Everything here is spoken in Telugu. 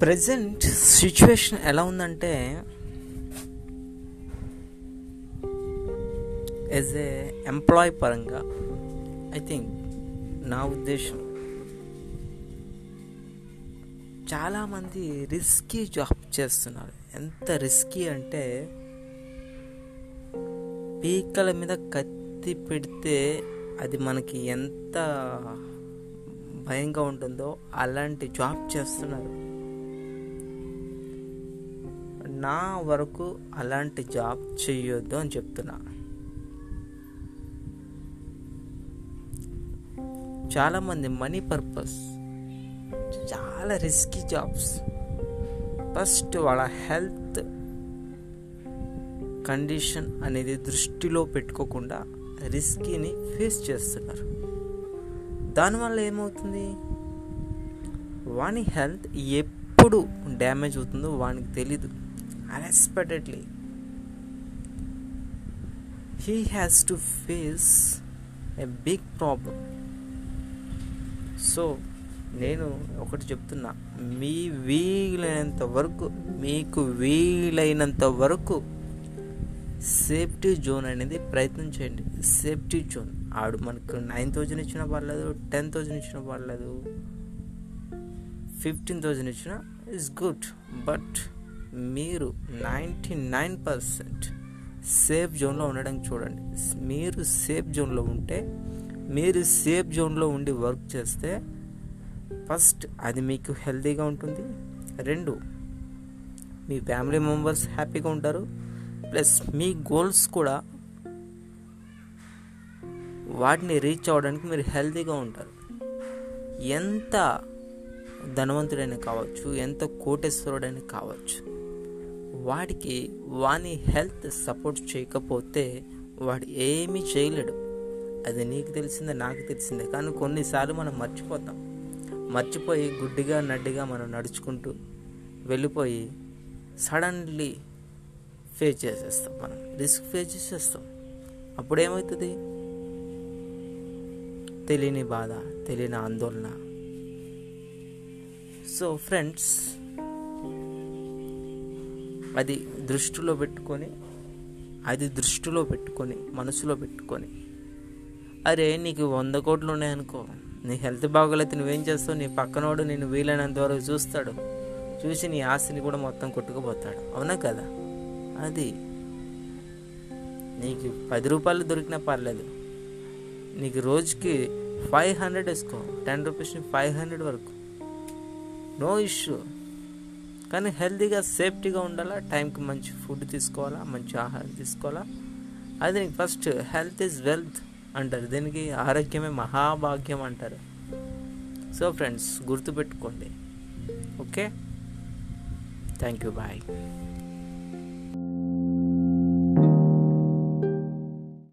ప్రజెంట్ సిచ్యువేషన్ ఎలా ఉందంటే యాజ్ ఏ ఎంప్లాయ్ పరంగా ఐ థింక్ నా ఉద్దేశం చాలామంది రిస్కీ జాబ్ చేస్తున్నారు. ఎంత రిస్కీ అంటే పీకల మీద కత్తి పెడితే అది మనకి ఎంత భయంగా ఉంటుందో అలాంటి జాబ్ చేస్తున్నారు. నా వరకు అలాంటి జాబ్ చేయొద్దు అని చెప్తున్నా. చాలామంది మనీ పర్పస్ చాలా రిస్కీ జాబ్స్. ఫస్ట్ వాళ్ళ హెల్త్ కండిషన్ అనేది దృష్టిలో పెట్టుకోకుండా రిస్కీని ఫేస్ చేస్తున్నారు. దానివల్ల ఏమవుతుంది? వాని హెల్త్ ఎప్పుడు డ్యామేజ్ అవుతుందో వానికి తెలీదు. Unexpectedly he has to face a big problem so నేను ఒకటి చెప్తున్నా. మీ వీలైనంత వరకు మీకు వీలైనంత వరకు సేఫ్టీ జోన్ అనేది ప్రయత్నం చేయండి. Safety zone. ఆడు మనకు నైన్ థౌజండ్ ఇచ్చినా పర్లేదు టెన్ థౌజండ్ ఇచ్చినా పర్లేదు ఫిఫ్టీన్ థౌజండ్ ఇచ్చినా ఇస్ గుడ్. బట్ మీరు నైంటీ నైన్ పర్సెంట్ సేఫ్ జోన్లో ఉండడానికి చూడండి. మీరు సేఫ్ జోన్లో ఉంటే మీరు సేఫ్ జోన్లో ఉండి వర్క్ చేస్తే ఫస్ట్ అది మీకు హెల్తీగా ఉంటుంది. రెండు మీ ఫ్యామిలీ మెంబర్స్ హ్యాపీగా ఉంటారు. ప్లస్ మీ గోల్స్ కూడా వాటిని రీచ్ అవ్వడానికి మీరు హెల్తీగా ఉంటారు. ఎంత ధనవంతుడైనా కావచ్చు ఎంత కోటేశ్వరుడైనా కావచ్చు వాడికి వాని హెల్త్ సపోర్ట్ చేయకపోతే వాడు ఏమీ చేయలేడు. అది నీకు తెలిసిందే నాకు తెలిసిందే. కానీ కొన్నిసార్లు మనం మర్చిపోతాం. మర్చిపోయి గుడ్డిగా నడ్డిగా మనం నడుచుకుంటూ వెళ్ళిపోయి సడన్లీ ఫేస్ చేసేస్తాం మనం. రిస్క్ ఫేస్ చేసేస్తాం. అప్పుడు ఏమవుతుంది తెలియని బాధ తెలియని ఆందోళన. సో ఫ్రెండ్స్ అది దృష్టిలో పెట్టుకొని అది దృష్టిలో పెట్టుకొని మనసులో పెట్టుకొని అరే నీకు వంద కోట్లు ఉన్నాయనుకో నీ హెల్త్ బాగోలేతే నువ్వేం చేస్తావు? నీ పక్కనోడు నేను వీలైనంత వరకు చూస్తాడు. చూసి నీ ఆస్తిని కూడా మొత్తం కొట్టుకుపోతాడు. అవునా కదా? అది నీకు పది రూపాయలు దొరికినా పర్లేదు. నీకు రోజుకి ఫైవ్ హండ్రెడ్ వేసుకో. టెన్ రూపీస్ని ఫైవ్ హండ్రెడ్ వరకు. No issue. కానీ హెల్తీగా సేఫ్టీగా ఉండాలా టైంకి మంచి ఫుడ్ తీసుకోవాలా మంచి ఆహారం తీసుకోవాలా? అది నీకు ఫస్ట్ హెల్త్ ఈజ్ వెల్త్ అంటారు. దీనికి ఆరోగ్యమే మహాభాగ్యం అంటారు. సో ఫ్రెండ్స్ గుర్తుపెట్టుకోండి. ఓకే? Thank you bye.